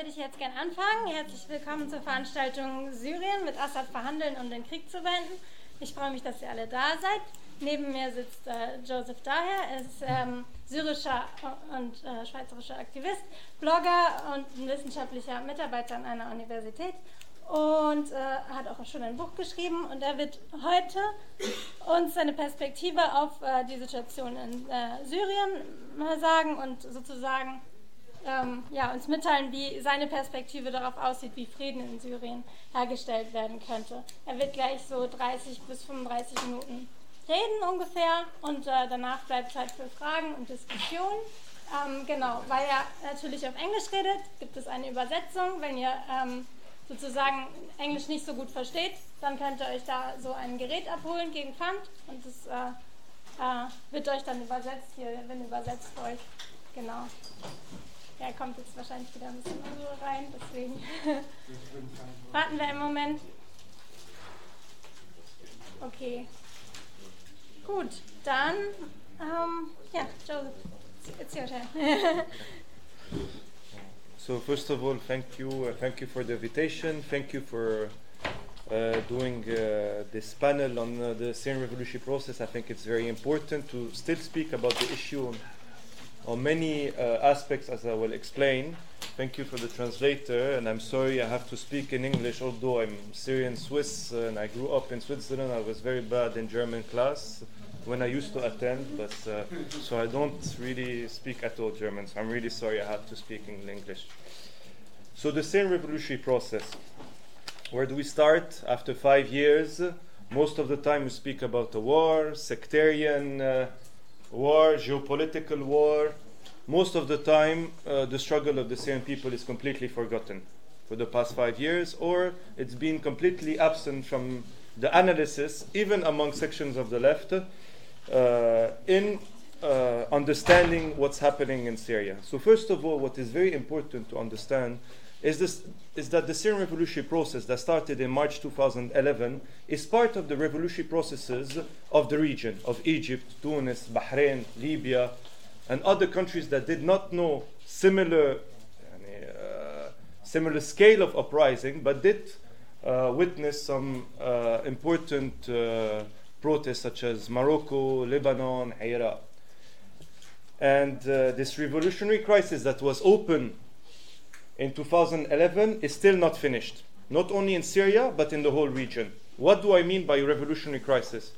würde ich jetzt gerne anfangen. Herzlich willkommen zur Veranstaltung Syrien mit Assad verhandeln, um den Krieg zu beenden. Ich freue mich, dass ihr alle da seid. Neben mir sitzt äh, Joseph Daher. Er ist ähm, syrischer und äh, schweizerischer Aktivist, Blogger und wissenschaftlicher Mitarbeiter an einer Universität und äh, hat auch schon ein Buch geschrieben und er wird heute uns seine Perspektive auf äh, die Situation in äh, Syrien mal sagen und sozusagen ähm, ja, uns mitteilen, wie seine Perspektive darauf aussieht, wie Frieden in Syrien hergestellt werden könnte. Er wird gleich so 30 bis 35 Minuten reden ungefähr und äh, danach bleibt Zeit für Fragen und Diskussionen. Ähm, genau, weil er natürlich auf Englisch redet, gibt es eine Übersetzung. Wenn ihr ähm, sozusagen Englisch nicht so gut versteht, dann könnt ihr euch da so ein Gerät abholen gegen Pfand und das äh, äh, wird euch dann übersetzt. Hier, wenn übersetzt euch. Genau. Er kommt jetzt wahrscheinlich wieder ein bisschen Unruhe rein, deswegen warten wir einen Moment. Okay. Gut, dann, ähm, ja, Joseph, it's your turn. So first of all, thank you, uh, thank you for the invitation. Thank you for uh, doing uh, this panel on uh, the Syrian revolutionary process. I think it's very important to still speak about the issue on, many uh, aspects, as I will explain. Thank you for the translator, and I'm sorry I have to speak in English, although I'm Syrian Swiss and I grew up in Switzerland. I was very bad in German class when I used to attend, but uh, so I don't really speak at all German. So I'm really sorry I have to speak in English. So the same revolutionary process. Where do we start? After five years, most of the time we speak about the war, sectarian uh, war, geopolitical war. Most of the time, uh, the struggle of the Syrian people is completely forgotten for the past five years, or it's been completely absent from the analysis, even among sections of the left, uh, in uh, understanding what's happening in Syria. So, first of all, what is very important to understand is, this, is that the Syrian revolutionary process that started in March 2011 is part of the revolutionary processes of the region, of Egypt, Tunis, Bahrain, Libya, and other countries that did not know similar, uh, similar scale of uprising, but did uh, witness some uh, important uh, protests such as Morocco, Lebanon, Iraq. And uh, this revolutionary crisis that was open in 2011 is still not finished, not only in Syria, but in the whole region. What do I mean by revolutionary crisis?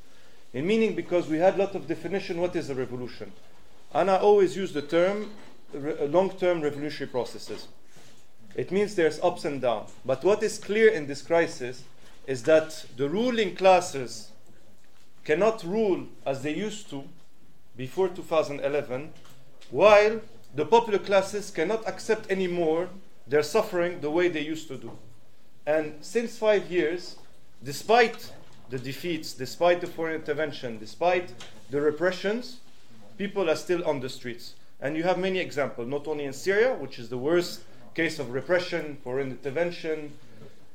In meaning, because we had a lot of definition, what is a revolution? And I always use the term re- long-term revolutionary processes. It means there's ups and downs. But what is clear in this crisis is that the ruling classes cannot rule as they used to before 2011, while the popular classes cannot accept anymore their suffering the way they used to do. And since five years, despite the defeats, despite the foreign intervention, despite the repressions, people are still on the streets. And you have many examples, not only in Syria, which is the worst case of repression, foreign intervention,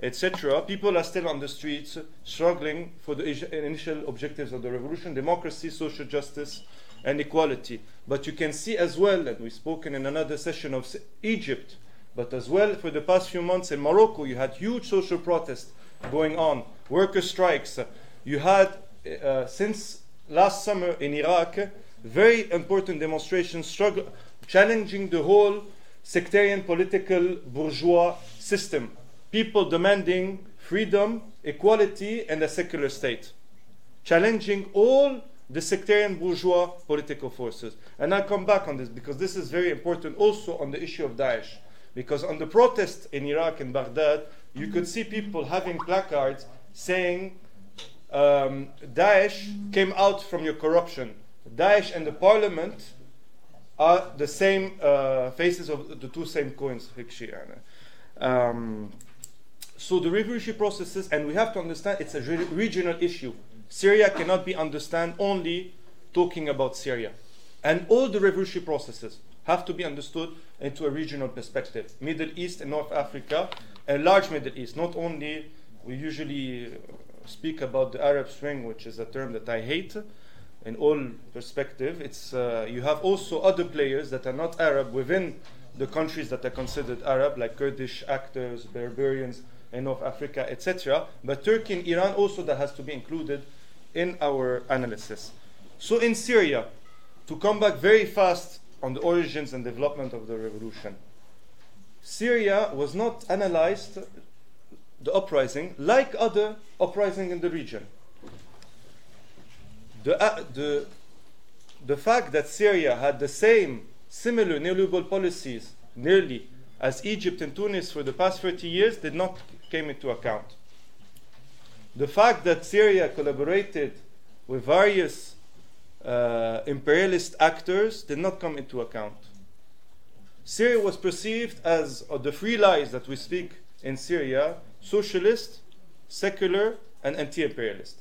etc., people are still on the streets struggling for the initial objectives of the revolution democracy, social justice, and equality. But you can see as well, and we've spoken in another session of Egypt, but as well for the past few months in Morocco, you had huge social protests going on, worker strikes. You had, uh, since last summer in Iraq, very important demonstrations struggle, challenging the whole sectarian political bourgeois system people demanding freedom, equality, and a secular state, challenging all the sectarian bourgeois political forces. And I'll come back on this because this is very important also on the issue of Daesh. Because on the protests in Iraq and Baghdad, you could see people having placards saying, um, Daesh came out from your corruption. Daesh and the parliament are the same uh, faces of the two same coins. Um, so the revolutionary processes, and we have to understand it's a re- regional issue. Syria cannot be understood only talking about Syria. And all the revolutionary processes have to be understood into a regional perspective. Middle East and North Africa, a large Middle East, not only we usually speak about the Arab Spring, which is a term that I hate in all perspective. It's uh, you have also other players that are not Arab within the countries that are considered Arab, like Kurdish actors, Berberians in North Africa, etc. But Turkey and Iran also that has to be included in our analysis. So in Syria, to come back very fast on the origins and development of the revolution, Syria was not analyzed, the uprising, like other uprising in the region. The, uh, the, the fact that Syria had the same similar neoliberal policies nearly as Egypt and Tunis for the past 30 years did not came into account. The fact that Syria collaborated with various uh, imperialist actors did not come into account. Syria was perceived as uh, the three lies that we speak in Syria socialist, secular, and anti imperialist.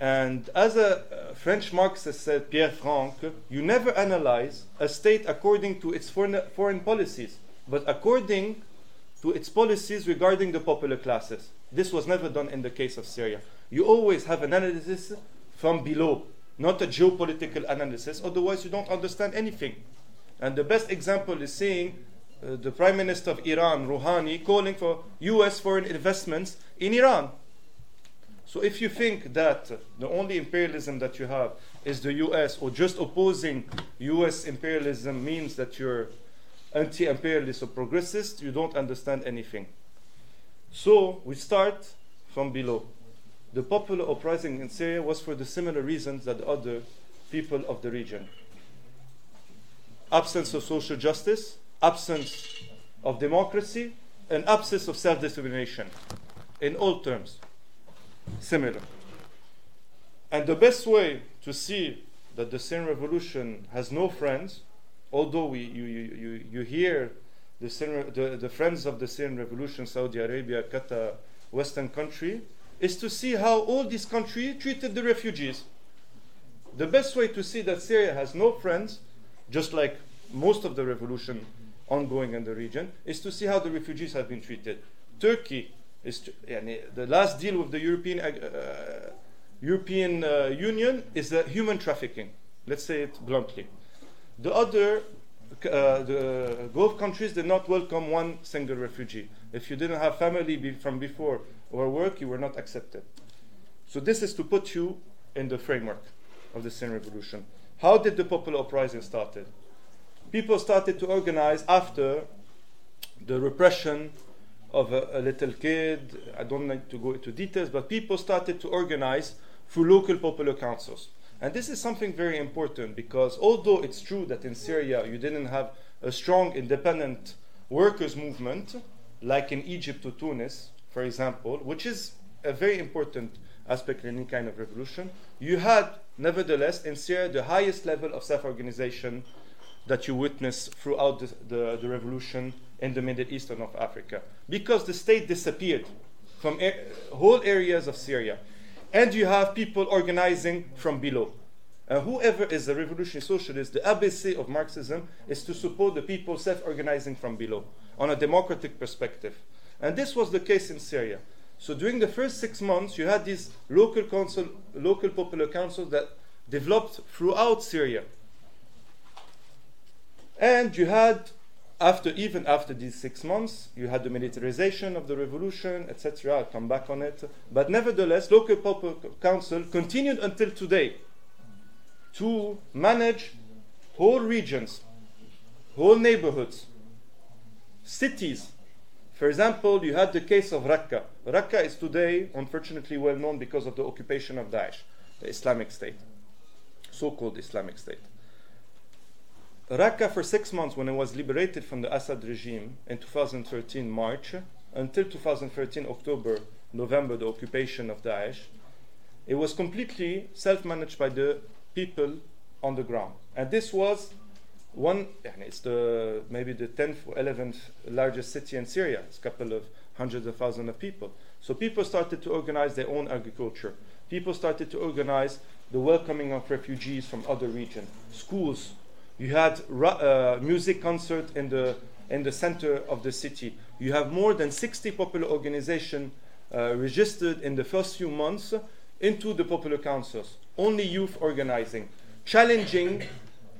And as a uh, French Marxist said, Pierre Frank, you never analyze a state according to its foreign, foreign policies, but according to its policies regarding the popular classes. This was never done in the case of Syria. You always have an analysis from below, not a geopolitical analysis, otherwise, you don't understand anything. And the best example is seeing uh, the Prime Minister of Iran, Rouhani, calling for US foreign investments in Iran. So if you think that the only imperialism that you have is the US or just opposing US imperialism means that you're anti imperialist or progressist, you don't understand anything. So we start from below. The popular uprising in Syria was for the similar reasons that other people of the region absence of social justice, absence of democracy, and absence of self determination in all terms similar. And the best way to see that the Syrian revolution has no friends, although we, you, you, you, hear the, Syrian, the, the friends of the Syrian revolution, Saudi Arabia, Qatar, Western country, is to see how all these countries treated the refugees. The best way to see that Syria has no friends, just like most of the revolution ongoing in the region, is to see how the refugees have been treated. Turkey is the last deal with the European uh, European uh, Union is the human trafficking. Let's say it bluntly. The other uh, the Gulf countries did not welcome one single refugee. If you didn't have family be from before or work, you were not accepted. So this is to put you in the framework of the Syrian revolution. How did the popular uprising started? People started to organize after the repression of a, a, little kid. I don't need to go into details, but people started to organize through local popular councils. And this is something very important because although it's true that in Syria you didn't have a strong independent workers' movement, like in Egypt or Tunis, for example, which is a very important aspect in any kind of revolution, you had, nevertheless, in Syria the highest level of self organization that you witness throughout the, the, the revolution in the Middle East and North Africa because the state disappeared from a- whole areas of Syria. And you have people organizing from below. Uh, whoever is a revolutionary socialist, the ABC of Marxism is to support the people self organizing from below on a democratic perspective. And this was the case in Syria. So during the first six months, you had these local council, local popular councils that developed throughout Syria. And you had after even after these six months, you had the militarization of the revolution, etc. I'll come back on it. But nevertheless, local popular council continued until today to manage whole regions, whole neighborhoods, cities. For example, you had the case of Raqqa. Raqqa is today, unfortunately, well known because of the occupation of Daesh, the Islamic State, so called Islamic State. Raqqa for six months when it was liberated from the Assad regime in 2013 March until 2013 October, November, the occupation of Daesh, it was completely self-managed by the people on the ground. And this was one, it's the maybe the 10th or 11th largest city in Syria. It's a couple of hundreds of thousands of people. So people started to organize their own agriculture. People started to organize the welcoming of refugees from other regions. Schools you had uh, music concert in the in the center of the city. You have more than 60 popular organizations uh, registered in the first few months into the popular councils. Only youth organizing, challenging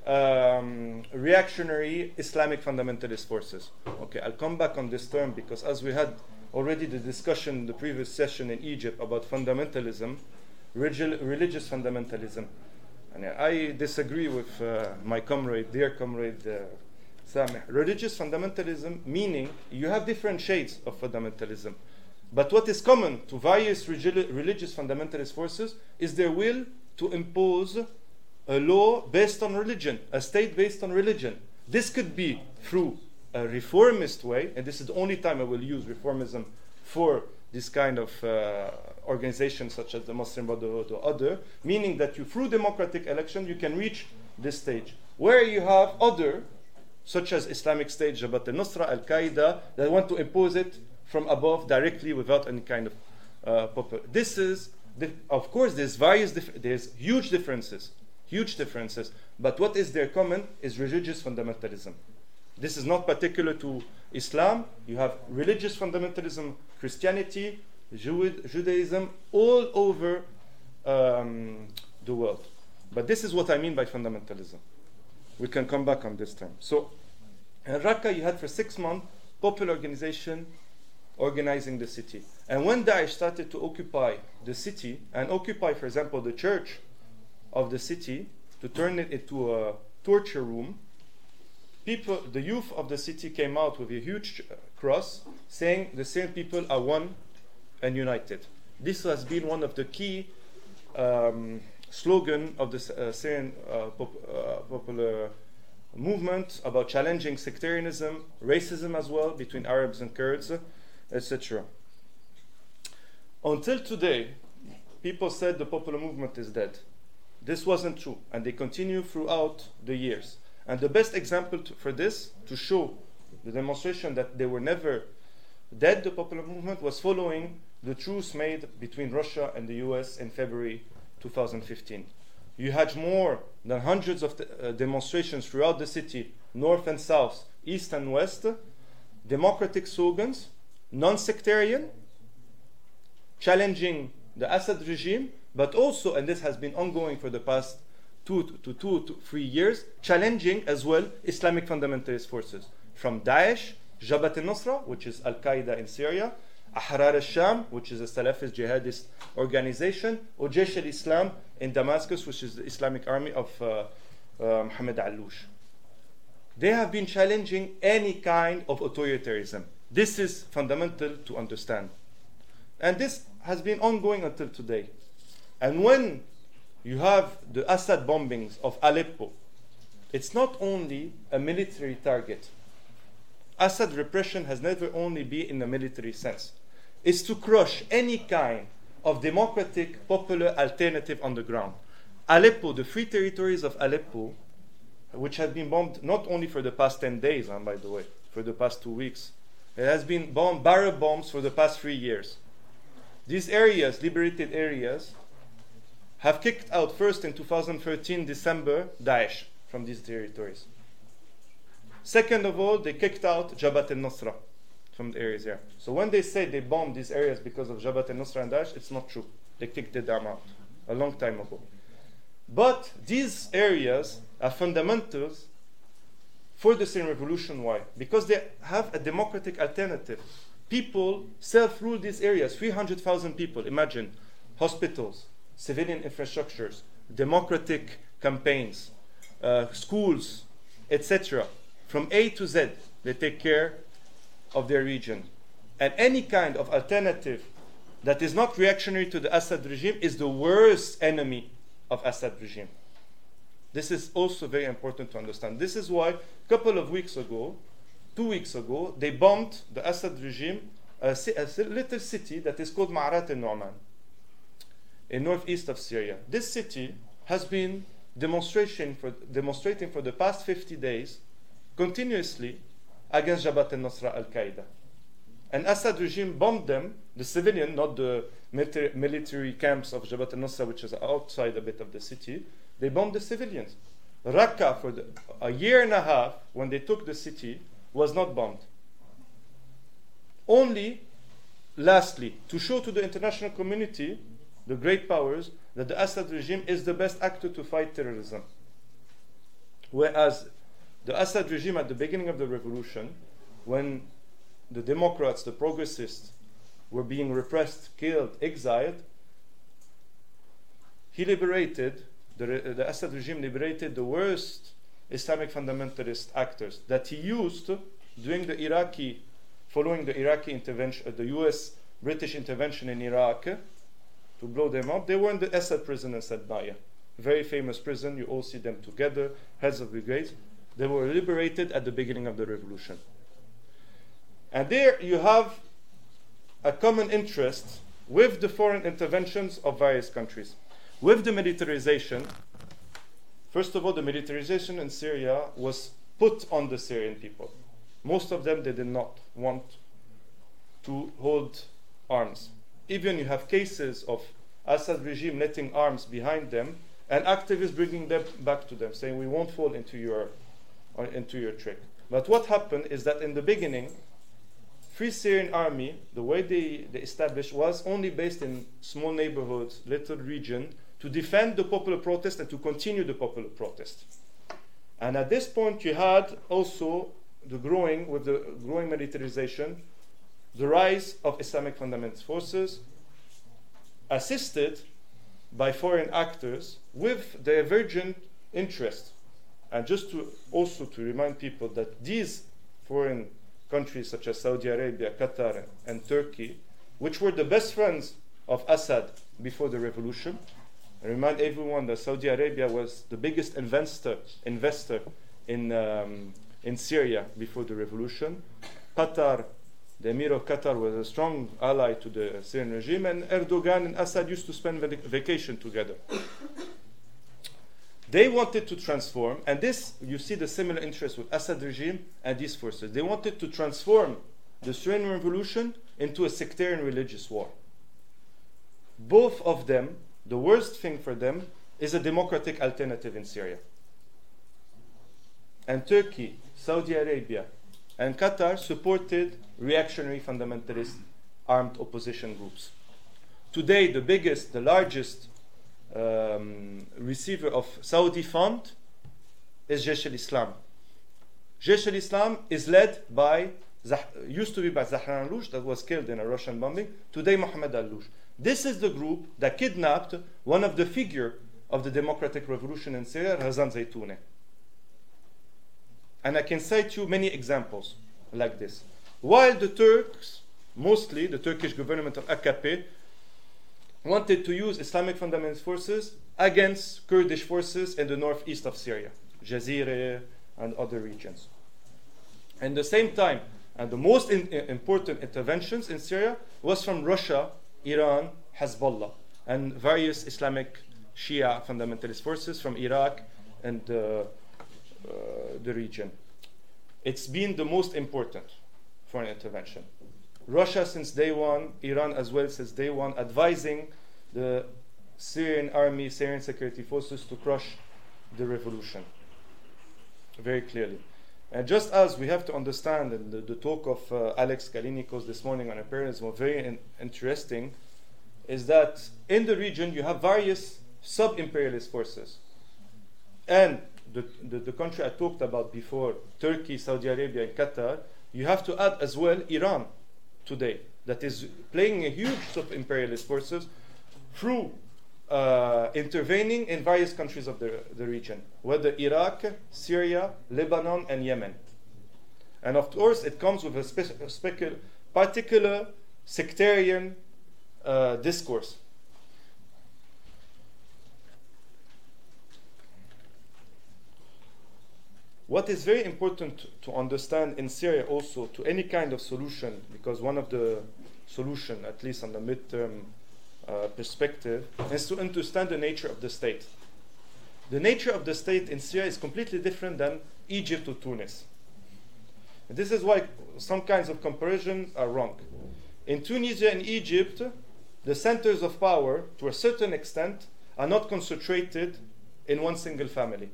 um, reactionary Islamic fundamentalist forces. Okay, I'll come back on this term because as we had already the discussion in the previous session in Egypt about fundamentalism, religious fundamentalism, and I disagree with uh, my comrade, dear comrade uh, Sameh. Religious fundamentalism meaning you have different shades of fundamentalism. But what is common to various regi- religious fundamentalist forces is their will to impose a law based on religion, a state based on religion. This could be through a reformist way, and this is the only time I will use reformism for this kind of uh, such as the Muslim Brotherhood or other, meaning that you, through democratic election, you can reach this stage. Where you have other, such as Islamic State, Jabhat al-Nusra, Al-Qaeda, that want to impose it from above directly without any kind of uh, popular. This is, of course, there's various, dif- there's huge differences, huge differences. But what is there common is religious fundamentalism. This is not particular to Islam. You have religious fundamentalism, Christianity, Judaism, all over um, the world. But this is what I mean by fundamentalism. We can come back on this term. So, in Raqqa, you had for six months popular organization organizing the city. And when Daesh started to occupy the city and occupy, for example, the church of the city to turn it into a torture room, people, the youth of the city came out with a huge cross saying the Syrian people are one and united. This has been one of the key um, slogan of the uh, Syrian uh, pop, uh, popular movement about challenging sectarianism, racism as well between Arabs and Kurds, etc. Until today, people said the popular movement is dead. This wasn't true, and they continue throughout the years. And the best example to, for this, to show the demonstration that they were never dead, the popular movement, was following the truce made between Russia and the US in February 2015. You had more than hundreds of uh, demonstrations throughout the city, north and south, east and west, democratic slogans, non sectarian, challenging the Assad regime, but also, and this has been ongoing for the past two to two to three years, challenging as well Islamic fundamentalist forces from Daesh, Jabhat al-Nusra, which is Al-Qaeda in Syria, Ahrar al-Sham, which is a Salafist jihadist organization, or Jaish al-Islam in Damascus, which is the Islamic army of uh, uh, Alloush. They have been challenging any kind of authoritarianism. This is fundamental to understand. And this has been ongoing until today. And when you have the Assad bombings of Aleppo, it's not only a military target. Assad repression has never only been in a military sense. It's to crush any kind of democratic, popular alternative on the ground. Aleppo, the free territories of Aleppo, which have been bombed not only for the past 10 days, and by the way, for the past two weeks, it has been bombed, barrel bombs for the past three years. These areas, liberated areas, have kicked out first in 2013 December Daesh from these territories. Second of all, they kicked out Jabhat al-Nusra from the areas here. So when they say they bombed these areas because of Jabhat al-Nusra and Daesh, it's not true. They kicked them out a long time ago. But these areas are fundamentals for the Syrian revolution. Why? Because they have a democratic alternative. People self rule these areas 300,000 people. Imagine hospitals, civilian infrastructures, democratic campaigns, uh, schools, etc. From A to Z, they take care of their region. And any kind of alternative that is not reactionary to the Assad regime is the worst enemy of Assad regime. This is also very important to understand. This is why a couple of weeks ago, two weeks ago, they bombed the Assad regime a, a little city that is called Ma'arat al-Nu'man in northeast of Syria. This city has been demonstration for, demonstrating for the past 50 days continuously against Jabhat al-Nusra al-Qaeda. And Assad regime bombed them, the civilian, not the military, military camps of Jabhat al-Nusra, which is outside a bit of the city. They bombed the civilians. Raqqa, for the, a year and a half, when they took the city, was not bombed. Only, lastly, to show to the international community, the great powers, that the Assad regime is the best actor to fight terrorism. Whereas the Assad regime at the beginning of the revolution, when the Democrats, the progressists, were being repressed, killed, exiled, he liberated, the, the Assad regime liberated the worst Islamic fundamentalist actors that he used during the Iraqi, following the Iraqi intervention, uh, the US British intervention in Iraq to blow them up. They were in the Assad prison in Saydnaya, very famous prison. You all see them together, heads of brigades. They were liberated at the beginning of the revolution. And there you have a common interest with the foreign interventions of various countries. With the militarization, first of all, the militarization in Syria was put on the Syrian people. Most of them they did not want to hold arms. Even you have cases of Assad regime letting arms behind them and activists bringing them back to them, saying we won't fall into your uh, into your trick. But what happened is that in the beginning, Free Syrian Army, the way they, they established, was only based in small neighborhoods, little region, to defend the popular protest and to continue the popular protest. And at this point, you had also the growing, with the growing militarization, the rise of Islamic fundamentalist forces, assisted by foreign actors with divergent interests. And just to also to remind people that these foreign countries such as Saudi Arabia, Qatar, and Turkey, which were the best friends of Assad before the revolution. I remind everyone that Saudi Arabia was the biggest investor investor in um, in Syria before the revolution. Qatar, the Emir of Qatar, was a strong ally to the Syrian regime, and Erdogan and Assad used to spend vac- vacation together. They wanted to transform, and this, you see the similar interest with Assad regime and these forces. They wanted to transform the Syrian revolution into a sectarian religious war. Both of them, the worst thing for them is a democratic alternative in Syria. And Turkey, Saudi Arabia, and Qatar supported reactionary fundamentalist armed opposition groups. Today, the biggest, the largest um, receiver of Saudi fund is Jaish al-Islam. Jaish al-Islam is led by, used to be by Zahran Alloush, that was killed in a Russian bombing, today Mohammed Alloush. This is the group that kidnapped one of the figure of the democratic revolution in Syria, Razan Zaytouni. And I can cite you many examples like this. While the Turks, mostly the Turkish government of AKP, wanted to use Islamic fundamentalist forces against Kurdish forces in the northeast of Syria, Jazire and other regions. At the same time, and the most in, important interventions in Syria was from Russia, Iran, Hezbollah, and various Islamic Shia fundamentalist forces from Iraq and uh, uh, the region. It's been the most important foreign intervention. Russia since day one, Iran as well since day one, advising the Syrian army, Syrian security forces to crush the revolution. Very clearly. And just as we have to understand, and the, the talk of uh, Alex Callinicos this morning on imperialism was very in- interesting, is that in the region you have various sub imperialist forces. And the, the, the country I talked about before, Turkey, Saudi Arabia, and Qatar, you have to add as well Iran today, that is playing a huge sub imperialist forces through uh, intervening in various countries of the, the region, whether Iraq, Syria, Lebanon, and Yemen. And of course, it comes with a, spe- particular sectarian uh, discourse. What is very important to understand in Syria also to any kind of solution, because one of the solution, at least on the midterm uh, perspective, is to understand the nature of the state. The nature of the state in Syria is completely different than Egypt or Tunis. And this is why some kinds of comparisons are wrong. In Tunisia and Egypt, the centers of power, to a certain extent, are not concentrated in one single family.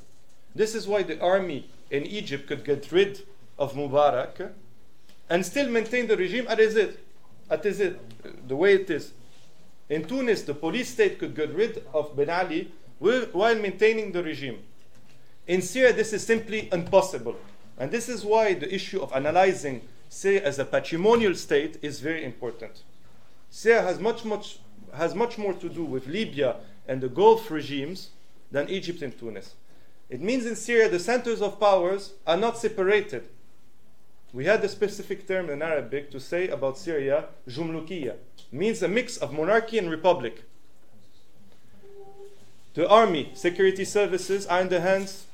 This is why the army in Egypt could get rid of Mubarak and still maintain the regime as it, as it, the way it is. In Tunis, the police state could get rid of Ben Ali while maintaining the regime. In Syria, this is simply impossible. And this is why the issue of analyzing Syria as a patrimonial state is very important. Syria has much, much, has much more to do with Libya and the Gulf regimes than Egypt and Tunis. It means in Syria the centers of powers are not separated. We had a specific term in Arabic to say about Syria, jumlukiya, means a mix of monarchy and republic. The army, security services are in the hands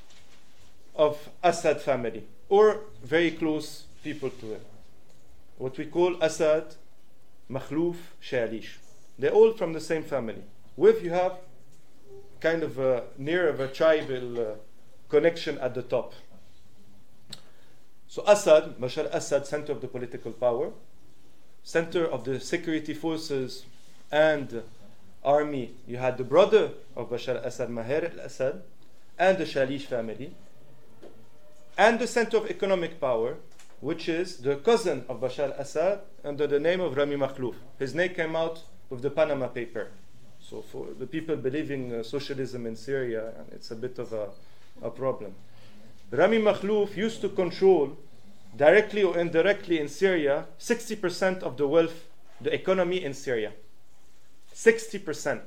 of Assad family or very close people to it. What we call Assad, Makhlouf, Shalish. They're all from the same family. With you have kind of a, near of a tribal uh, connection at the top. So Assad, Bashar Assad, center of the political power, center of the security forces and army, you had the brother of Bashar Assad, Maher al-Assad, and the Shalish family, and the center of economic power, which is the cousin of Bashar Assad under the name of Rami Makhlouf. His name came out with the Panama paper. So for the people believing uh, socialism in Syria, it's a bit of a, a problem. Rami Makhlouf used to control, directly or indirectly in Syria, 60% of the wealth, the economy in Syria. 60%.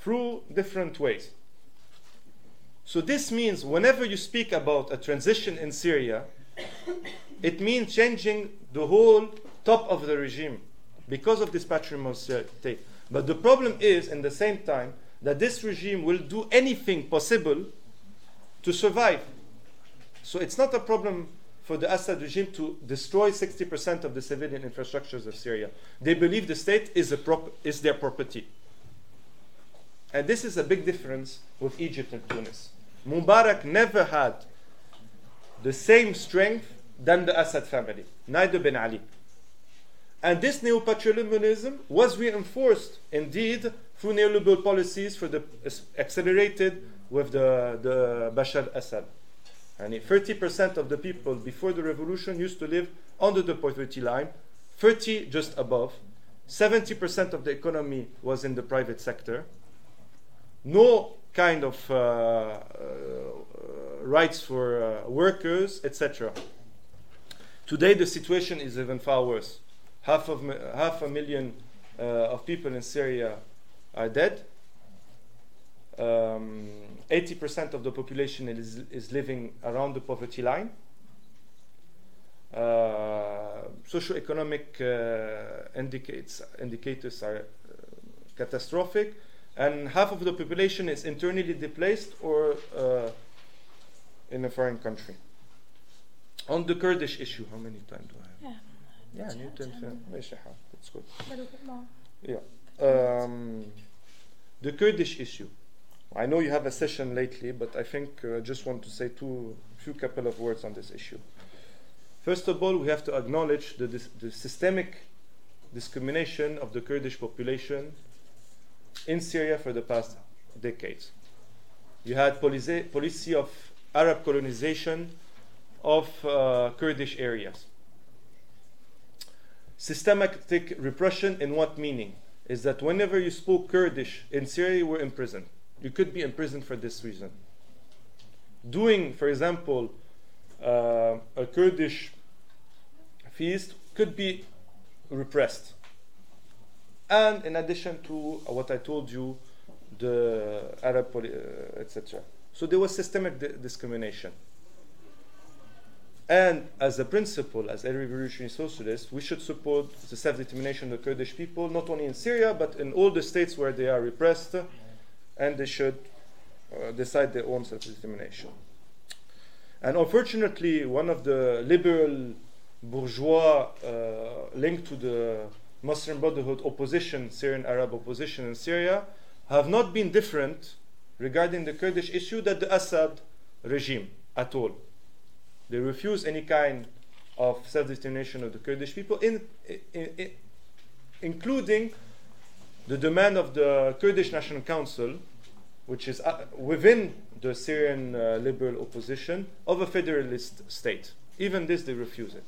Through different ways. So this means whenever you speak about a transition in Syria, it means changing the whole top of the regime because of this patrimonial state. But the problem is, in the same time, that this regime will do anything possible to survive. So it's not a problem for the Assad regime to destroy 60% of the civilian infrastructures of Syria. They believe the state is, prop- is their property. And this is a big difference with Egypt and Tunis. Mubarak never had the same strength than the Assad family, neither Ben Ali. And this neo-patrimonialism was reinforced indeed through neoliberal policies for the accelerated with the, the Bashar Assad. And 30% of the people before the revolution used to live under the poverty line, 30 just above. 70% of the economy was in the private sector. No kind of uh, uh, rights for uh, workers, etc. Today, the situation is even far worse. Half, of, half a million uh, of people in Syria are dead. Um, 80% of the population is, is living around the poverty line. Uh, socioeconomic uh, indicates, indicators are uh, catastrophic, and half of the population is internally displaced or uh, in a foreign country. On the Kurdish issue, how many time do I have? Yeah. Yeah, Newton. That's good. A little bit more. Yeah. Um, the Kurdish issue. I know you have a session lately, but I think I uh, just want to say two, few couple of words on this issue. First of all, we have to acknowledge the, the systemic discrimination of the Kurdish population in Syria for the past decades. You had policy, policy of Arab colonization of uh, Kurdish areas. Systematic repression in what meaning? Is that whenever you spoke Kurdish in Syria, you were imprisoned. You could be imprisoned for this reason. Doing, for example, uh, a Kurdish feast could be repressed. And in addition to what I told you, the Arab, uh, etc. So there was systemic di- discrimination. And as a principle, as a revolutionary socialist, we should support the self determination of the Kurdish people, not only in Syria, but in all the states where they are repressed, and they should uh, decide their own self determination. And unfortunately, one of the liberal bourgeois uh, linked to the Muslim Brotherhood opposition, Syrian Arab opposition in Syria, have not been different regarding the Kurdish issue than the Assad regime at all. They refuse any kind of self determination of the Kurdish people, in, in, in, including the demand of the Kurdish National Council, which is uh, within the Syrian uh, liberal opposition, of a federalist state. Even this, they refuse it.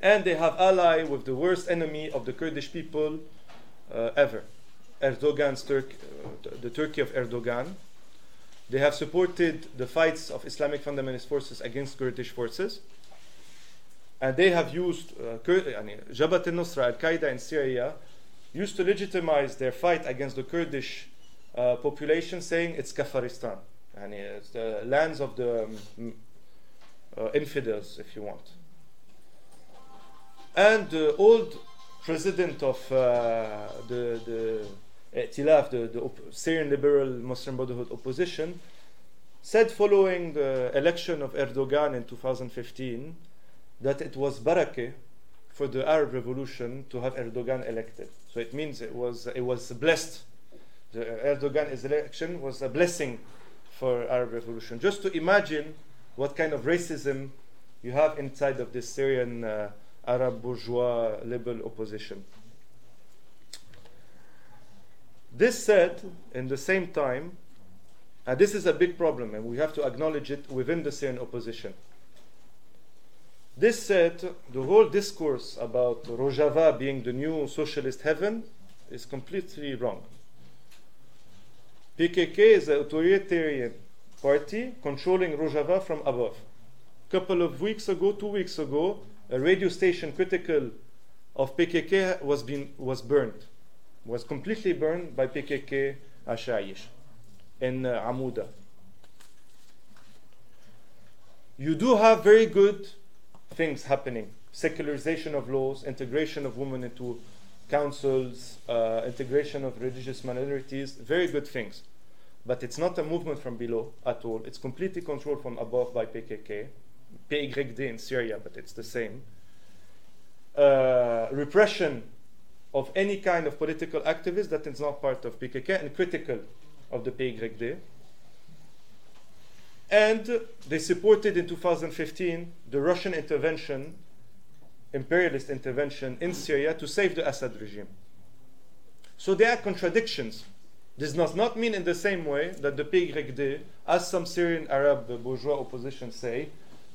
And they have allied with the worst enemy of the Kurdish people uh, ever Erdogan's Turk, uh, the Turkey of Erdogan. They have supported the fights of Islamic fundamentalist forces against Kurdish forces. And they have used uh, Jabhat al Nusra, Al Qaeda in Syria, used to legitimize their fight against the Kurdish uh, population, saying it's Kafaristan, and it's the lands of the um, uh, infidels, if you want. And the old president of uh, the, the the, the op- Syrian Liberal Muslim Brotherhood opposition, said following the election of Erdogan in 2015 that it was barakah for the Arab revolution to have Erdogan elected. So it means it was, it was blessed. The Erdogan's election was a blessing for Arab revolution. Just to imagine what kind of racism you have inside of this Syrian uh, Arab bourgeois liberal opposition. This said, in the same time, and this is a big problem, and we have to acknowledge it within the Syrian opposition. This said, the whole discourse about Rojava being the new socialist heaven is completely wrong. PKK is an authoritarian party controlling Rojava from above. A couple of weeks ago, two weeks ago, a radio station critical of PKK was, been, was burned, was completely burned by PKK Asayish in uh, Amuda. You do have very good things happening secularization of laws, integration of women into councils, uh, integration of religious minorities, very good things. But it's not a movement from below at all. It's completely controlled from above by PKK, PYD in Syria, but it's the same. Uh, repression of any kind of political activist that is not part of PKK and critical of the PYD. And they supported in 2015 the Russian intervention, imperialist intervention in Syria to save the Assad regime. So there are contradictions. This does not mean in the same way that the PYD, as some Syrian Arab bourgeois opposition say,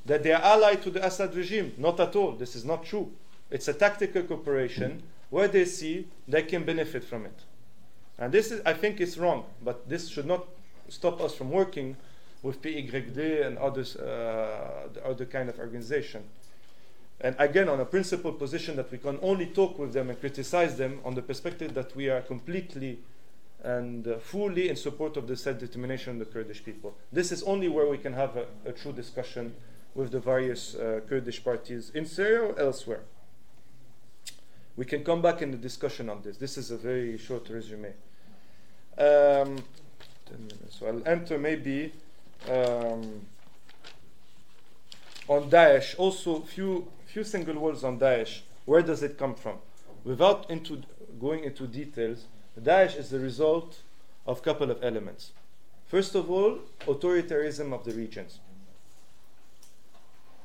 that they are allied to the Assad regime. Not at all. This is not true. It's a tactical cooperation where they see they can benefit from it. And this is, I think, is wrong. But this should not stop us from working with PYD and others, uh, the other kind of organization. And again, on a principled position that we can only talk with them and criticize them on the perspective that we are completely and uh, fully in support of the self-determination of the Kurdish people. This is only where we can have a, a true discussion with the various uh, Kurdish parties in Syria or elsewhere. We can come back in the discussion on this. This is a very short resume. Um, so I'll enter maybe um, on Daesh. Also, few few single words on Daesh. Where does it come from? Without into going into details, Daesh is the result of a couple of elements. First of all, authoritarianism of the regions.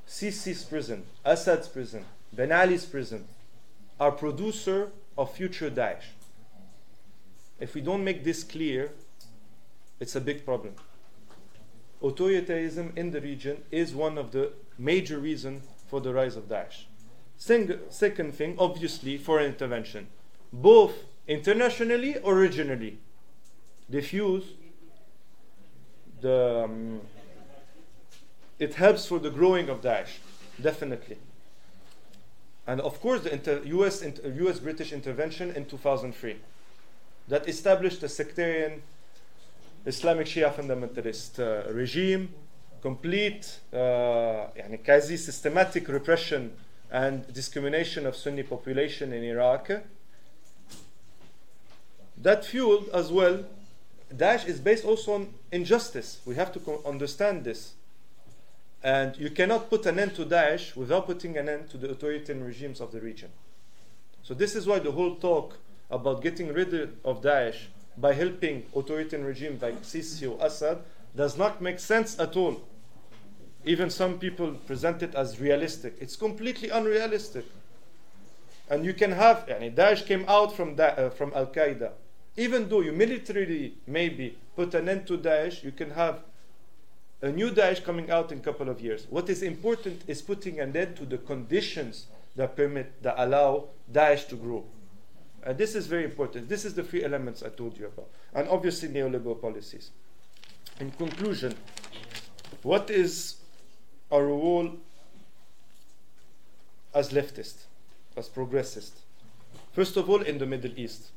Sisi's prison, Assad's prison, Ben Ali's prison are producer of future Daesh. If we don't make this clear, it's a big problem. Authoritarianism in the region is one of the major reasons for the rise of Daesh. Sing- second thing, obviously, foreign intervention, both internationally or regionally. Diffuse the um, it helps for the growing of Daesh, definitely. And of course, the inter- US, inter- US British intervention in 2003 that established a sectarian Islamic Shia fundamentalist uh, regime, complete, uh, quasi systematic repression and discrimination of Sunni population in Iraq. That fueled as well. Daesh is based also on injustice. We have to co- understand this. And you cannot put an end to Daesh without putting an end to the authoritarian regimes of the region. So, this is why the whole talk about getting rid of Daesh by helping authoritarian regimes like Sisi or Assad does not make sense at all. Even some people present it as realistic. It's completely unrealistic. And you can have, yani Daesh came out from, da- uh, from Al Qaeda. Even though you militarily maybe put an end to Daesh, you can have a new Daesh coming out in a couple of years. What is important is putting an end to the conditions that permit, that allow Daesh to grow. And this is very important. This is the three elements I told you about. And obviously, neoliberal policies. In conclusion, what is our role as leftists, as progressist? First of all, in the Middle East.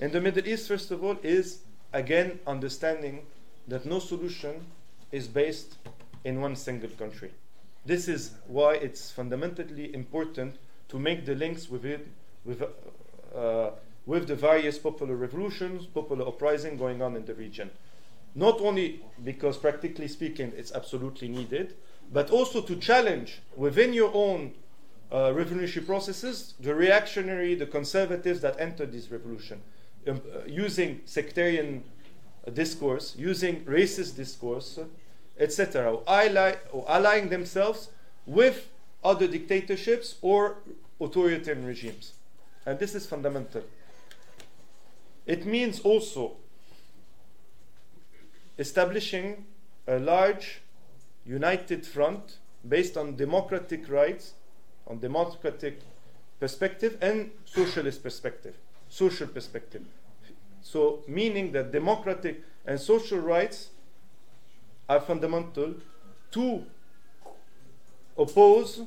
In the Middle East, first of all, is again understanding that no solution is based in one single country. This is why it's fundamentally important to make the links with it, with, uh, with the various popular revolutions, popular uprising going on in the region. Not only because, practically speaking, it's absolutely needed, but also to challenge within your own uh, revolutionary processes the reactionary, the conservatives that entered this revolution, um, uh, using sectarian discourse, using racist discourse, etc., or, ally, or allying themselves with other dictatorships or authoritarian regimes. And this is fundamental. It means also establishing a large united front based on democratic rights, on democratic perspective and socialist perspective, social perspective. So, meaning that democratic and social rights are fundamental to oppose,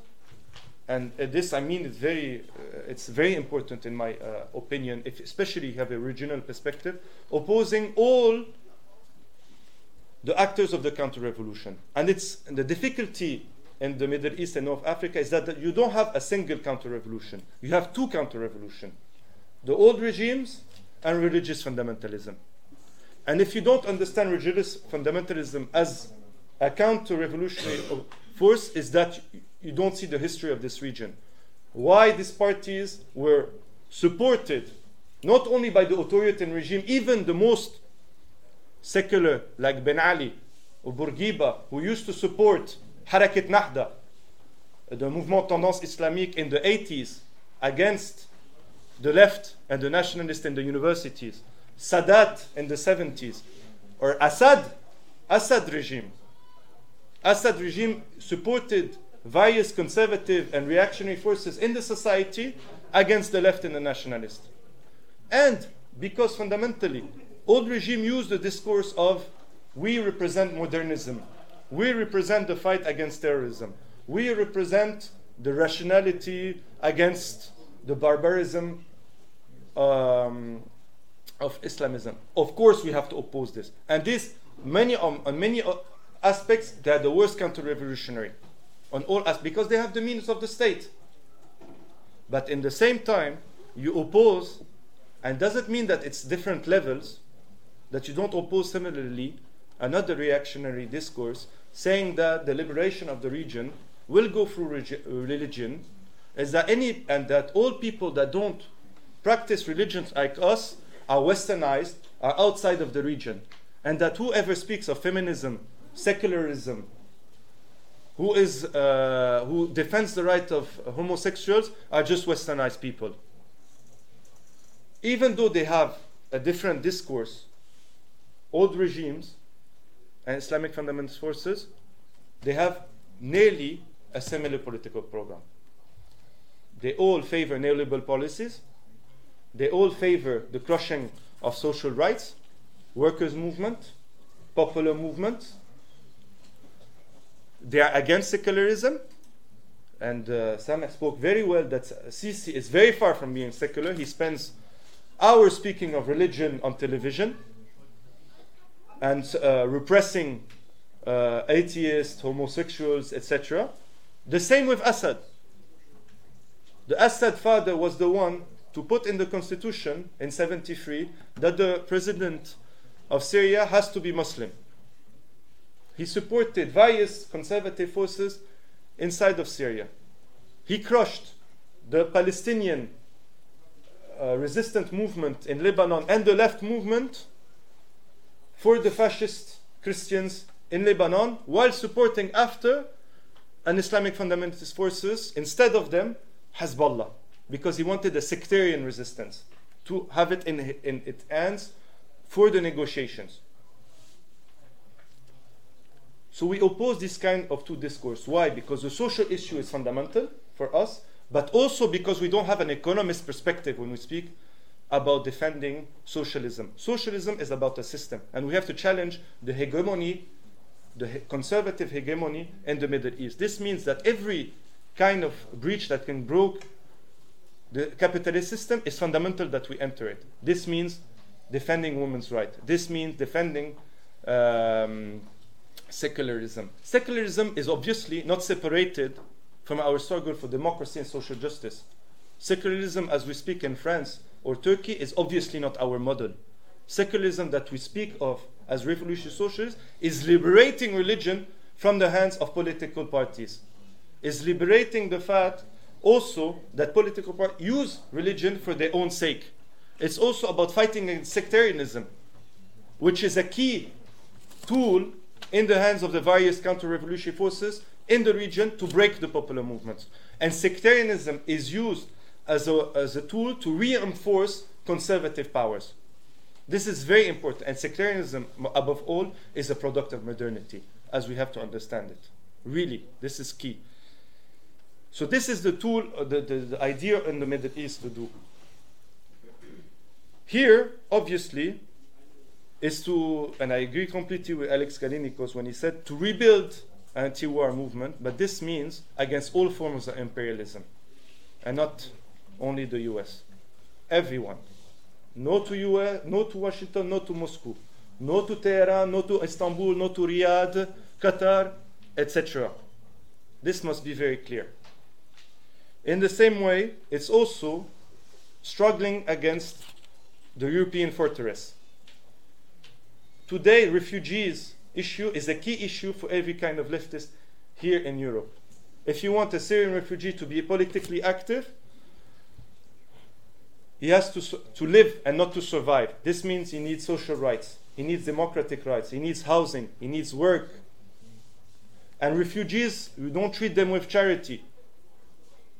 and uh, this I mean it's very, uh, it's very important in my uh, opinion, if especially you have a regional perspective, opposing all the actors of the counter-revolution. And it's and the difficulty in the Middle East and North Africa is that you don't have a single counter-revolution. You have two counter-revolution. The old regimes and religious fundamentalism. And if you don't understand religious fundamentalism as a counter-revolutionary force, is that you don't see the history of this region. Why these parties were supported not only by the authoritarian regime, even the most secular like Ben Ali or Bourguiba, who used to support Harakat Nahda, the movement Tendance Islamique in the 80s against the left and the nationalists in the universities, Sadat in the 70s, or Assad, Assad regime. Assad regime supported various conservative and reactionary forces in the society against the left and the nationalists. And because fundamentally old regime used the discourse of we represent modernism, we represent the fight against terrorism, we represent the rationality against the barbarism um, of Islamism. Of course, we have to oppose this, and this many on, many aspects they are the worst counter-revolutionary on all aspects because they have the means of the state. But in the same time, you oppose, and does it mean that it's different levels? that you don't oppose similarly another reactionary discourse saying that the liberation of the region will go through religion is that any and that all people that don't practice religions like us are westernized are outside of the region and that whoever speaks of feminism secularism who is uh, who defends the right of homosexuals are just westernized people even though they have a different discourse old regimes and Islamic fundamentalist forces, they have nearly a similar political program. They all favor neoliberal policies. They all favor the crushing of social rights, workers' movement, popular movement. They are against secularism. And uh, Sam spoke very well that Sisi is very far from being secular. He spends hours speaking of religion on television and uh, repressing uh, atheists, homosexuals, etc. The same with Assad. The Assad father was the one to put in the constitution in 73 that the president of Syria has to be Muslim. He supported various conservative forces inside of Syria. He crushed the Palestinian uh, resistant movement in Lebanon and the left movement for the fascist Christians in Lebanon while supporting after an Islamic fundamentalist forces instead of them Hezbollah because he wanted a sectarian resistance to have it in, in its hands for the negotiations. So we oppose this kind of two discourse. Why? Because the social issue is fundamental for us, but also because we don't have an economist perspective when we speak about defending socialism. Socialism is about a system, and we have to challenge the hegemony, the he- conservative hegemony in the Middle East. This means that every kind of breach that can break the capitalist system is fundamental that we enter it. This means defending women's rights. This means defending um, secularism. Secularism is obviously not separated from our struggle for democracy and social justice. Secularism, as we speak in France or Turkey, is obviously not our model. Secularism that we speak of as revolutionary socialists is liberating religion from the hands of political parties, is liberating the fact also that political parties use religion for their own sake. It's also about fighting against sectarianism, which is a key tool in the hands of the various counter revolutionary forces in the region to break the popular movements. And sectarianism is used as a, as a tool to reinforce conservative powers. This is very important. And sectarianism, above all, is a product of modernity, as we have to understand it. Really, this is key. So, this is the tool, uh, the, the, the idea in the Middle East to do. Here, obviously, is to, and I agree completely with Alex Callinicos when he said to rebuild anti-war movement, but this means against all forms of imperialism, and not only the U.S. Everyone, no to U.S., no to Washington, no to Moscow, no to Tehran, no to Istanbul, no to Riyadh, Qatar, etc. This must be very clear. In the same way, it's also struggling against the European fortress. Today, refugees issue is a key issue for every kind of leftist here in Europe. If you want a Syrian refugee to be politically active, he has to, to live and not to survive. This means he needs social rights, he needs democratic rights, he needs housing, he needs work. And refugees, you don't treat them with charity.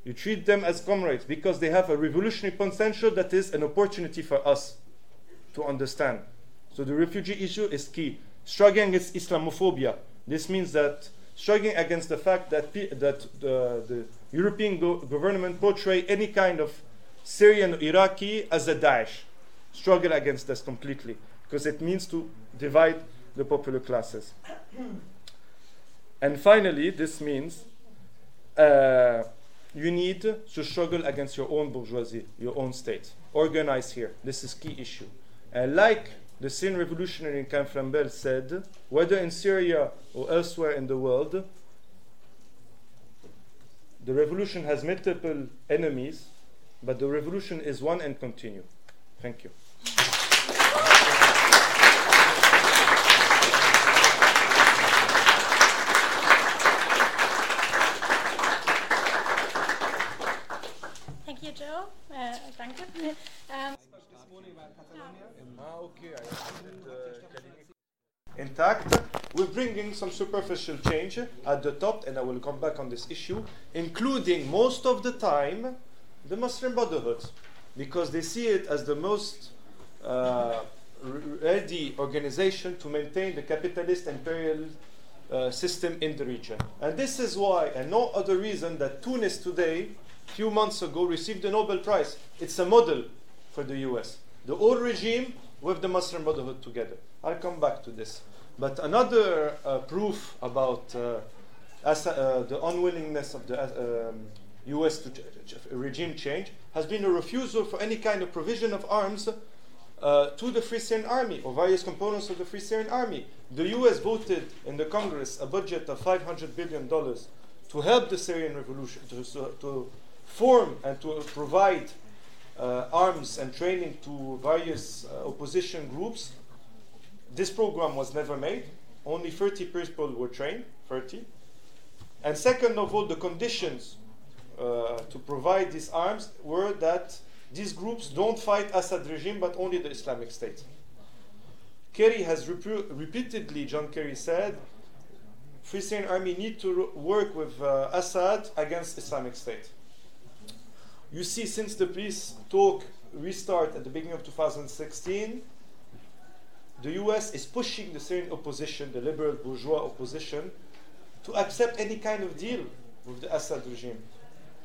You treat them as comrades because they have a revolutionary potential that is an opportunity for us to understand. So the refugee issue is key. Struggling against Islamophobia. This means that struggling against the fact that, that the, the European go- government portray any kind of Syrian Iraqi as a Daesh. Struggle against this completely because it means to divide the popular classes. and finally, this means uh, you need to struggle against your own bourgeoisie, your own state. Organize here. This is key issue. And like the Syrian revolutionary in Kafranbel said, whether in Syria or elsewhere in the world, the revolution has multiple enemies, but the revolution is one and continue. Thank you. Some superficial change at the top, and I will come back on this issue, including most of the time the Muslim Brotherhood, because they see it as the most uh, ready organization to maintain the capitalist imperial uh, system in the region. And this is why, and no other reason, that Tunis today, a few months ago, received the Nobel Prize. It's a model for the US. The old regime with the Muslim Brotherhood together. I'll come back to this. But another uh, proof about uh, uh, the unwillingness of the uh, um, US to ch- regime change has been a refusal for any kind of provision of arms uh, to the Free Syrian Army or various components of the Free Syrian Army. The US voted in the Congress a budget of $500 billion to help the Syrian revolution, to, to form and to provide uh, arms and training to various uh, opposition groups. This program was never made. Only 30 people were trained, 30. And second of all, the conditions uh, to provide these arms were that these groups don't fight Assad regime but only the Islamic State. Kerry has repu- repeatedly, John Kerry said, Free Syrian Army need to work with uh, Assad against Islamic State. You see, since the peace talk restart at the beginning of 2016, the US is pushing the Syrian opposition, the liberal bourgeois opposition, to accept any kind of deal with the Assad regime.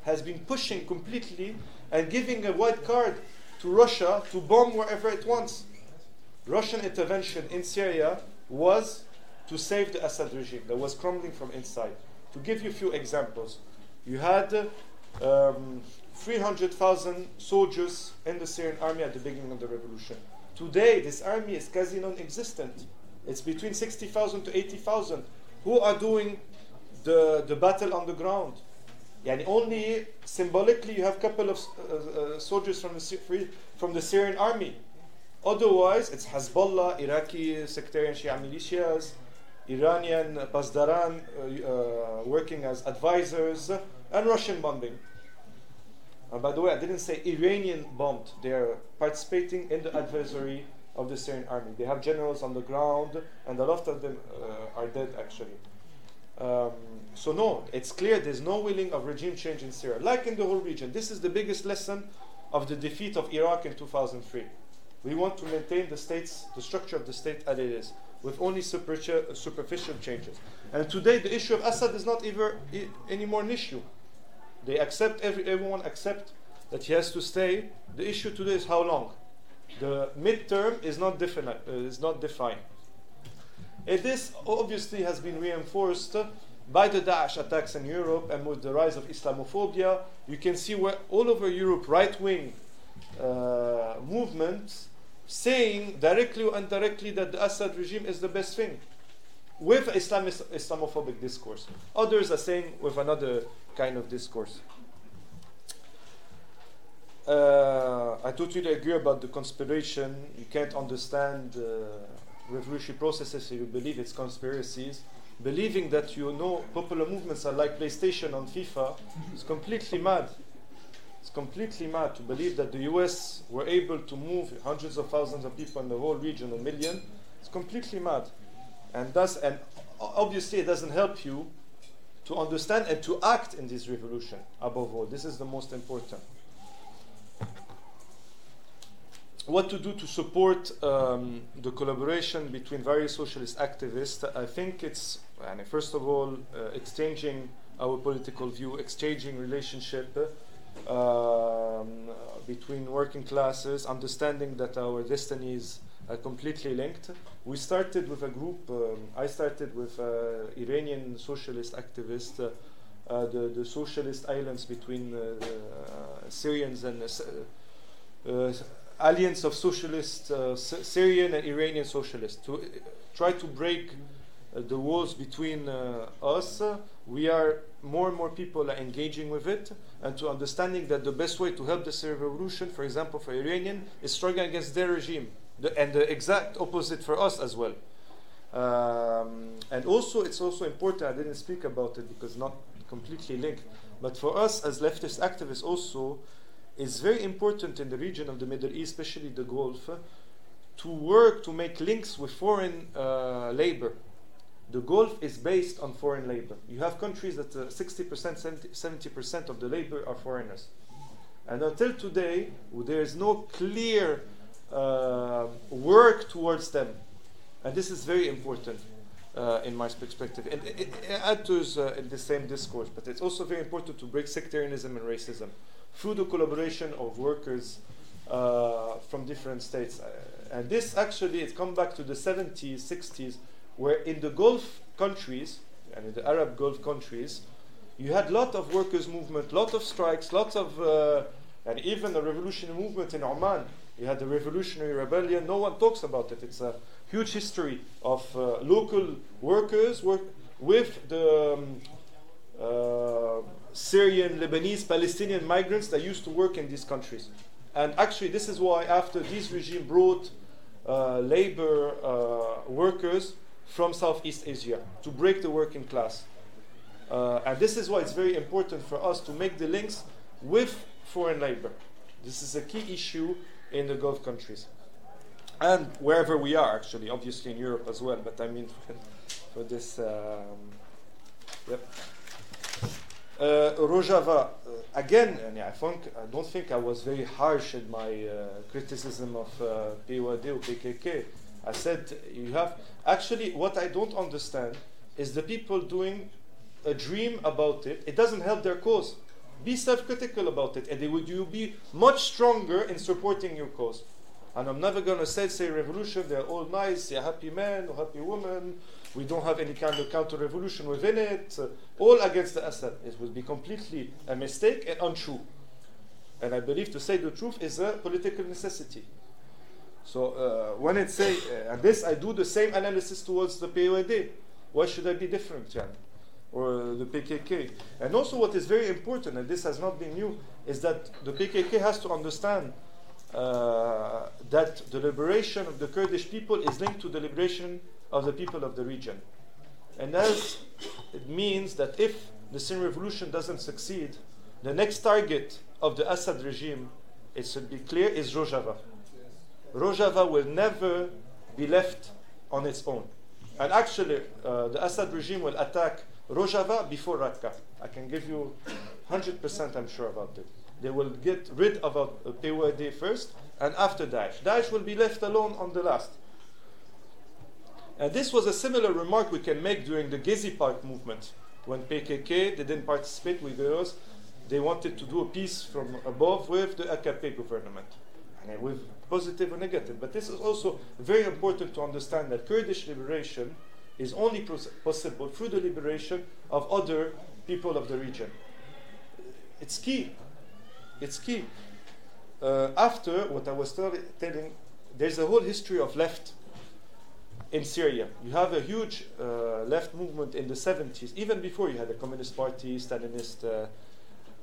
Has been pushing completely and giving a white card to Russia to bomb wherever it wants. Russian intervention in Syria was to save the Assad regime that was crumbling from inside. To give you a few examples, you had um, 300,000 soldiers in the Syrian army at the beginning of the revolution. Today, this army is quasi non existent. It's between 60,000 to 80,000 who are doing the, the battle on the ground. Yani only symbolically you have a couple of uh, uh, soldiers from the, from the Syrian army. Otherwise, it's Hezbollah, Iraqi sectarian Shia militias, Iranian Pasdaran uh, uh, working as advisors, and Russian bombing. By the way, I didn't say Iranian bombed. They are participating in the adversary of the Syrian army. They have generals on the ground, and a lot of them uh, are dead actually. Um, so no, it's clear there's no willing of regime change in Syria, like in the whole region. This is the biggest lesson of the defeat of Iraq in 2003. We want to maintain the state's, the structure of the state as it is, with only superficial, superficial changes. And today, the issue of Assad is not even anymore an issue. They accept every, everyone accept that he has to stay. The issue today is how long. The midterm is not definite. Uh, is not defined. And this obviously has been reinforced by the Daesh attacks in Europe and with the rise of Islamophobia. You can see where all over Europe right wing uh, movements saying directly or indirectly that the Assad regime is the best thing with Islamophobic discourse. Others are saying with another kind of discourse. Uh, I totally agree about the conspiration. You can't understand. Uh, revolutionary processes, if you believe it's conspiracies. Believing that you know popular movements are like PlayStation on FIFA is completely mad. It's completely mad to believe that the US were able to move hundreds of thousands of people in the whole region, a million. It's completely mad. And thus, and obviously, it doesn't help you to understand and to act in this revolution above all. This is the most important what to do to support um, the collaboration between various socialist activists. I think it's, first of all, uh, exchanging our political view, exchanging relationship um, between working classes, understanding that our destinies completely linked. We started with a group, um, I started with uh, Iranian socialist activists, uh, uh, the, the socialist islands between uh, Syrians and uh, alliance of socialist uh, Syrian and Iranian socialists to uh, try to break uh, the walls between uh, us. we are more and more people are engaging with it and to understanding that the best way to help the Syrian revolution, for example, for Iranian, is struggling against their regime, the, and the exact opposite for us as well. Um, and also, it's also important. I didn't speak about it because not completely linked. But for us as leftist activists, also it's very important in the region of the Middle East, especially the Gulf, to work to make links with foreign uh, labor. The Gulf is based on foreign labor. You have countries that uh, 60%, 70, percent of the labor are foreigners. And until today, there is no clear uh, work towards them. And this is very important uh, in my perspective. And it, it, it enters uh, in the same discourse, but it's also very important to break sectarianism and racism through the collaboration of workers uh, from different states. Uh, and this actually, it comes back to the 70s, 60s, where in the Gulf countries, and in the Arab Gulf countries, you had a lot of workers' movement, lot of strikes, lots of, uh, and even a revolutionary movement in Oman. You had the revolutionary rebellion. No one talks about it. It's a huge history of uh, local workers work with the um, uh, Syrian, Lebanese, Palestinian migrants that used to work in these countries. And actually, this is why, after this regime brought uh, labor uh, workers from Southeast Asia to break the working class. Uh, and this is why it's very important for us to make the links with foreign labor. This is a key issue in the Gulf countries. And wherever we are, actually, obviously in Europe as well, but I mean for, this. Um, yep. Uh, Rojava, uh, again, I, think, I don't think I was very harsh in my uh, criticism of uh, PYD or PKK. I said you have. Actually, what I don't understand is the people doing a dream about it. It doesn't help their cause. Be self-critical about it, and they would you be much stronger in supporting your cause. And I'm never going to say, say revolution, they're all nice, they're happy men or happy women, we don't have any kind of counter-revolution within it, uh, all against the Assad. It would be completely a mistake and untrue. And I believe to say the truth is a political necessity. So uh, when it say, uh, and this I do the same analysis towards the POAD. Why should I be different, Jan? Or the PKK? And also what is very important, and this has not been new, is that the PKK has to understand uh, that the liberation of the Kurdish people is linked to the liberation of the people of the region. And as it means that if the Syrian revolution doesn't succeed, the next target of the Assad regime, it should be clear, is Rojava. Rojava will never be left on its own. And actually, uh, the Assad regime will attack Rojava before Raqqa. I can give you 100% I'm sure about it. They will get rid of a PYD first, and after Daesh. Daesh will be left alone on the last. And this was a similar remark we can make during the Gezi Park movement. When PKK they didn't participate with those, they wanted to do a peace from above with the AKP government. And with positive or negative. But this is also very important to understand that Kurdish liberation is only possible through the liberation of other people of the region. It's key. It's key. Uh, after what I was telling, there's a whole history of left in Syria. You have a huge uh, left movement in the 70s, even before you had the Communist Party, Stalinist uh,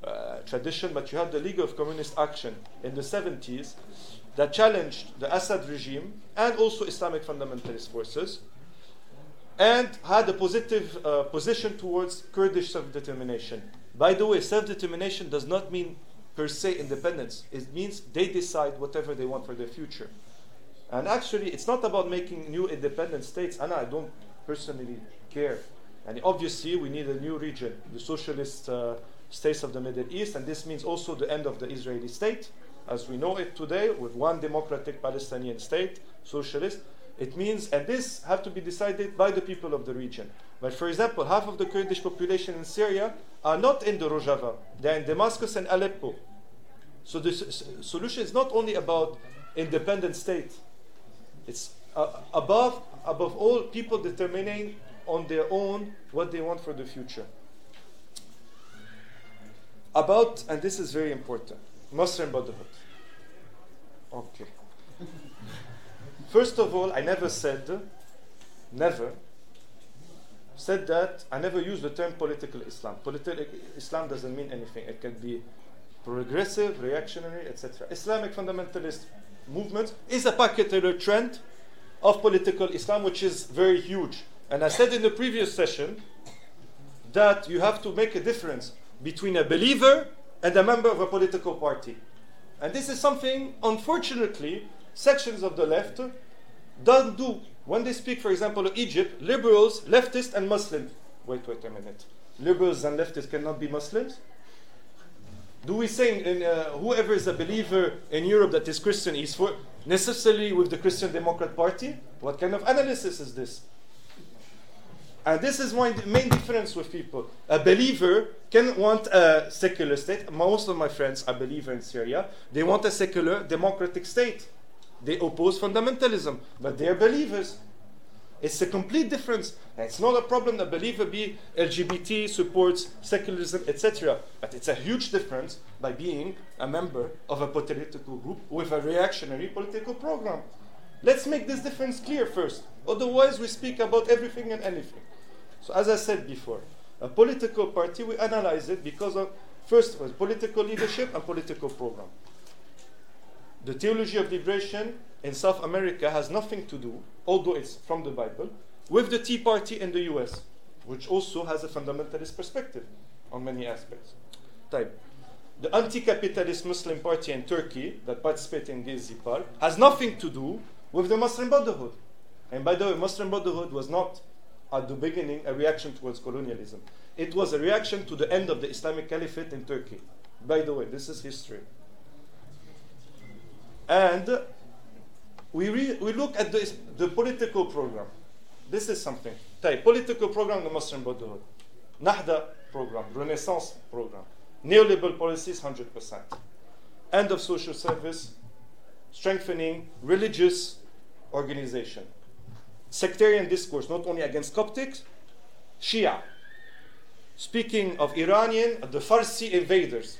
uh, tradition, but you had the League of Communist Action in the 70s that challenged the Assad regime and also Islamic fundamentalist forces and had a positive uh, position towards Kurdish self determination. By the way, self determination does not mean per se independence, it means they decide whatever they want for their future. And actually, it's not about making new independent states, and I don't personally care. And obviously, we need a new region, the socialist uh, states of the Middle East, and this means also the end of the Israeli state as we know it today, with one democratic Palestinian state, socialist, it means, and this have to be decided by the people of the region. But for example, half of the Kurdish population in Syria are not in the Rojava, they're in Damascus and Aleppo. So the solution is not only about independent state, it's uh, above, above all people determining on their own what they want for the future. About, and this is very important, Muslim Brotherhood. Okay. First of all, I never said, never said that, I never used the term political Islam. Political Islam doesn't mean anything. It can be progressive, reactionary, etc. Islamic fundamentalist movement is a particular trend of political Islam, which is very huge. And I said in the previous session that you have to make a difference between a believer and a member of a political party. And this is something, unfortunately, sections of the left don't do. When they speak, for example, of Egypt, liberals, leftists, and Muslims. Wait, wait a minute. Liberals and leftists cannot be Muslims? Do we say in, uh, whoever is a believer in Europe that is Christian is for necessarily with the Christian Democrat Party? What kind of analysis is this? And this is my main difference with people. A believer can want a secular state. Most of my friends are believers in Syria. They want a secular democratic state. They oppose fundamentalism, but they're believers. It's a complete difference. It's not a problem that believer be LGBT, supports secularism, etc. But it's a huge difference by being a member of a political group with a reactionary political program. Let's make this difference clear first. Otherwise, we speak about everything and anything. So, as I said before, a political party, we analyze it because of, first, was political leadership and political program. The theology of liberation in South America has nothing to do, although it's from the Bible, with the Tea Party in the US, which also has a fundamentalist perspective on many aspects. Type. The anti-capitalist Muslim party in Turkey that participates in Gezi Park has nothing to do with the Muslim Brotherhood. And by the way, Muslim Brotherhood was not at the beginning a reaction towards colonialism. It was a reaction to the end of the Islamic Caliphate in Turkey. By the way, this is history. And we, re- we look at the, the political program. This is something. Type political program, the Muslim Brotherhood. Nahda program, Renaissance program. Neoliberal policies, 100%. End of social service, strengthening religious organization. Sectarian discourse, not only against Coptics, Shia. Speaking of Iranian, the Farsi invaders.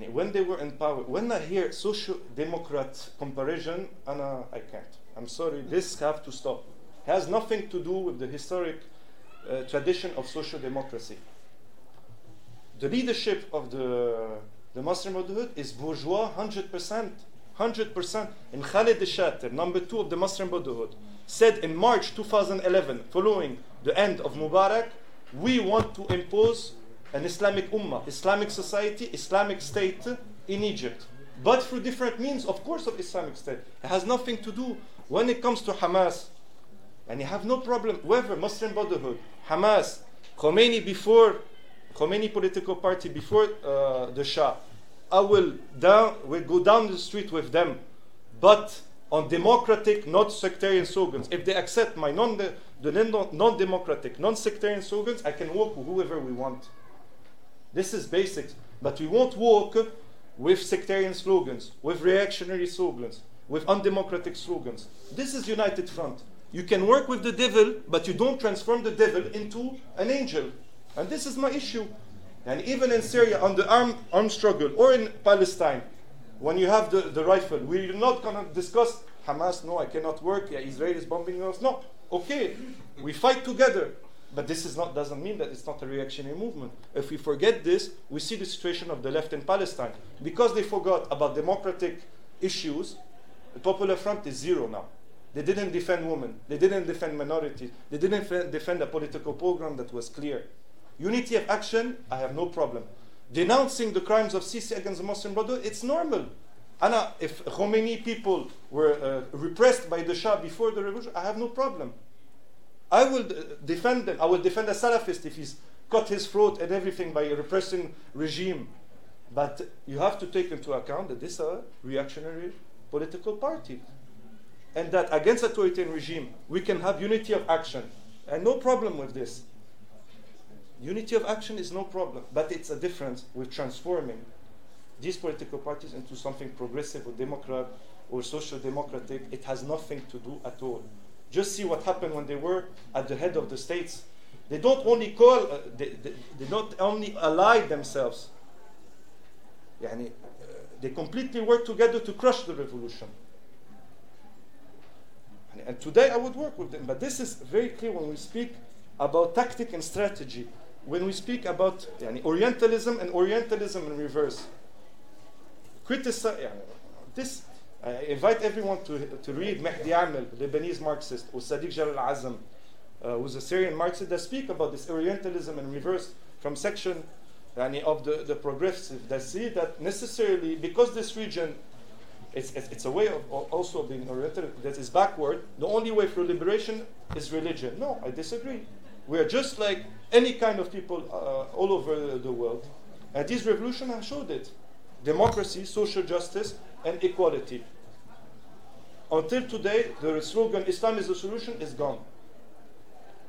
And when they were in power, when I hear social democrat comparison, Anna, I can't. I'm sorry, this have to stop. Has nothing to do with the historic uh, tradition of social democracy. The leadership of the, the Muslim Brotherhood is bourgeois 100%. 100%. And Khairat al-Shater, number two of the Muslim Brotherhood, said in March 2011, following the end of Mubarak, we want to impose an Islamic ummah, Islamic society, Islamic state in Egypt. But through different means, of course, of Islamic state. It has nothing to do when it comes to Hamas. And you have no problem, whoever, Muslim Brotherhood, Hamas, Khomeini before, Khomeini political party before uh, the Shah, I will down, will go down the street with them, but on democratic, not sectarian slogans. If they accept my non, the non-democratic, non-sectarian slogans, I can walk with whoever we want. This is basic. But we won't walk with sectarian slogans, with reactionary slogans, with undemocratic slogans. This is United Front. You can work with the devil, but you don't transform the devil into an angel. And this is my issue. And even in Syria, on the armed, armed struggle, or in Palestine, when you have the, the rifle, we're not going to discuss Hamas, no, I cannot work, yeah, Israel is bombing us. No, okay, we fight together. But this is not, doesn't mean that it's not a reactionary movement. If we forget this, we see the situation of the left in Palestine. Because they forgot about democratic issues, the Popular Front is zero now. They didn't defend women. They didn't defend minorities. They didn't defend a political program that was clear. Unity of action, I have no problem. Denouncing the crimes of Sisi against the Muslim Brotherhood, it's normal. Anna, if Khomeini people were uh, repressed by the Shah before the revolution, I have no problem. I will defend them. I will defend a Salafist if he's cut his throat and everything by a repressing regime. But you have to take into account that this is a reactionary political party. And that against authoritarian regime, we can have unity of action. And no problem with this. Unity of action is no problem. But it's a difference with transforming these political parties into something progressive or democrat or social democratic. It has nothing to do at all. Just see what happened when they were at the head of the states. They don't only call, uh, they, they, they, don't only ally themselves. Yani, uh, they completely work together to crush the revolution. And, and today I would work with them, but this is very clear when we speak about tactic and strategy, when we speak about yani, Orientalism and Orientalism in reverse. Criticize, yani, this I invite everyone to, to read Mehdi Amel, Lebanese Marxist, or Sadiq Jalal Azam, uh, who's a Syrian Marxist, that speak about this Orientalism in reverse from section of the, the progressive that see that necessarily, because this region it's, it's, it's, a way of also being oriental that is backward. The only way for liberation is religion. No, I disagree. We are just like any kind of people uh, all over the world. And this revolution has showed it. Democracy, social justice, and equality. Until today, the slogan Islam is the solution is gone.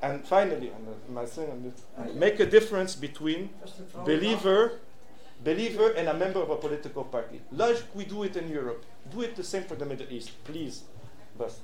And finally, uh, my thing, make a difference between believer, believer and a member of a political party. Like we do it in Europe. Do it the same for the Middle East, please. Bas.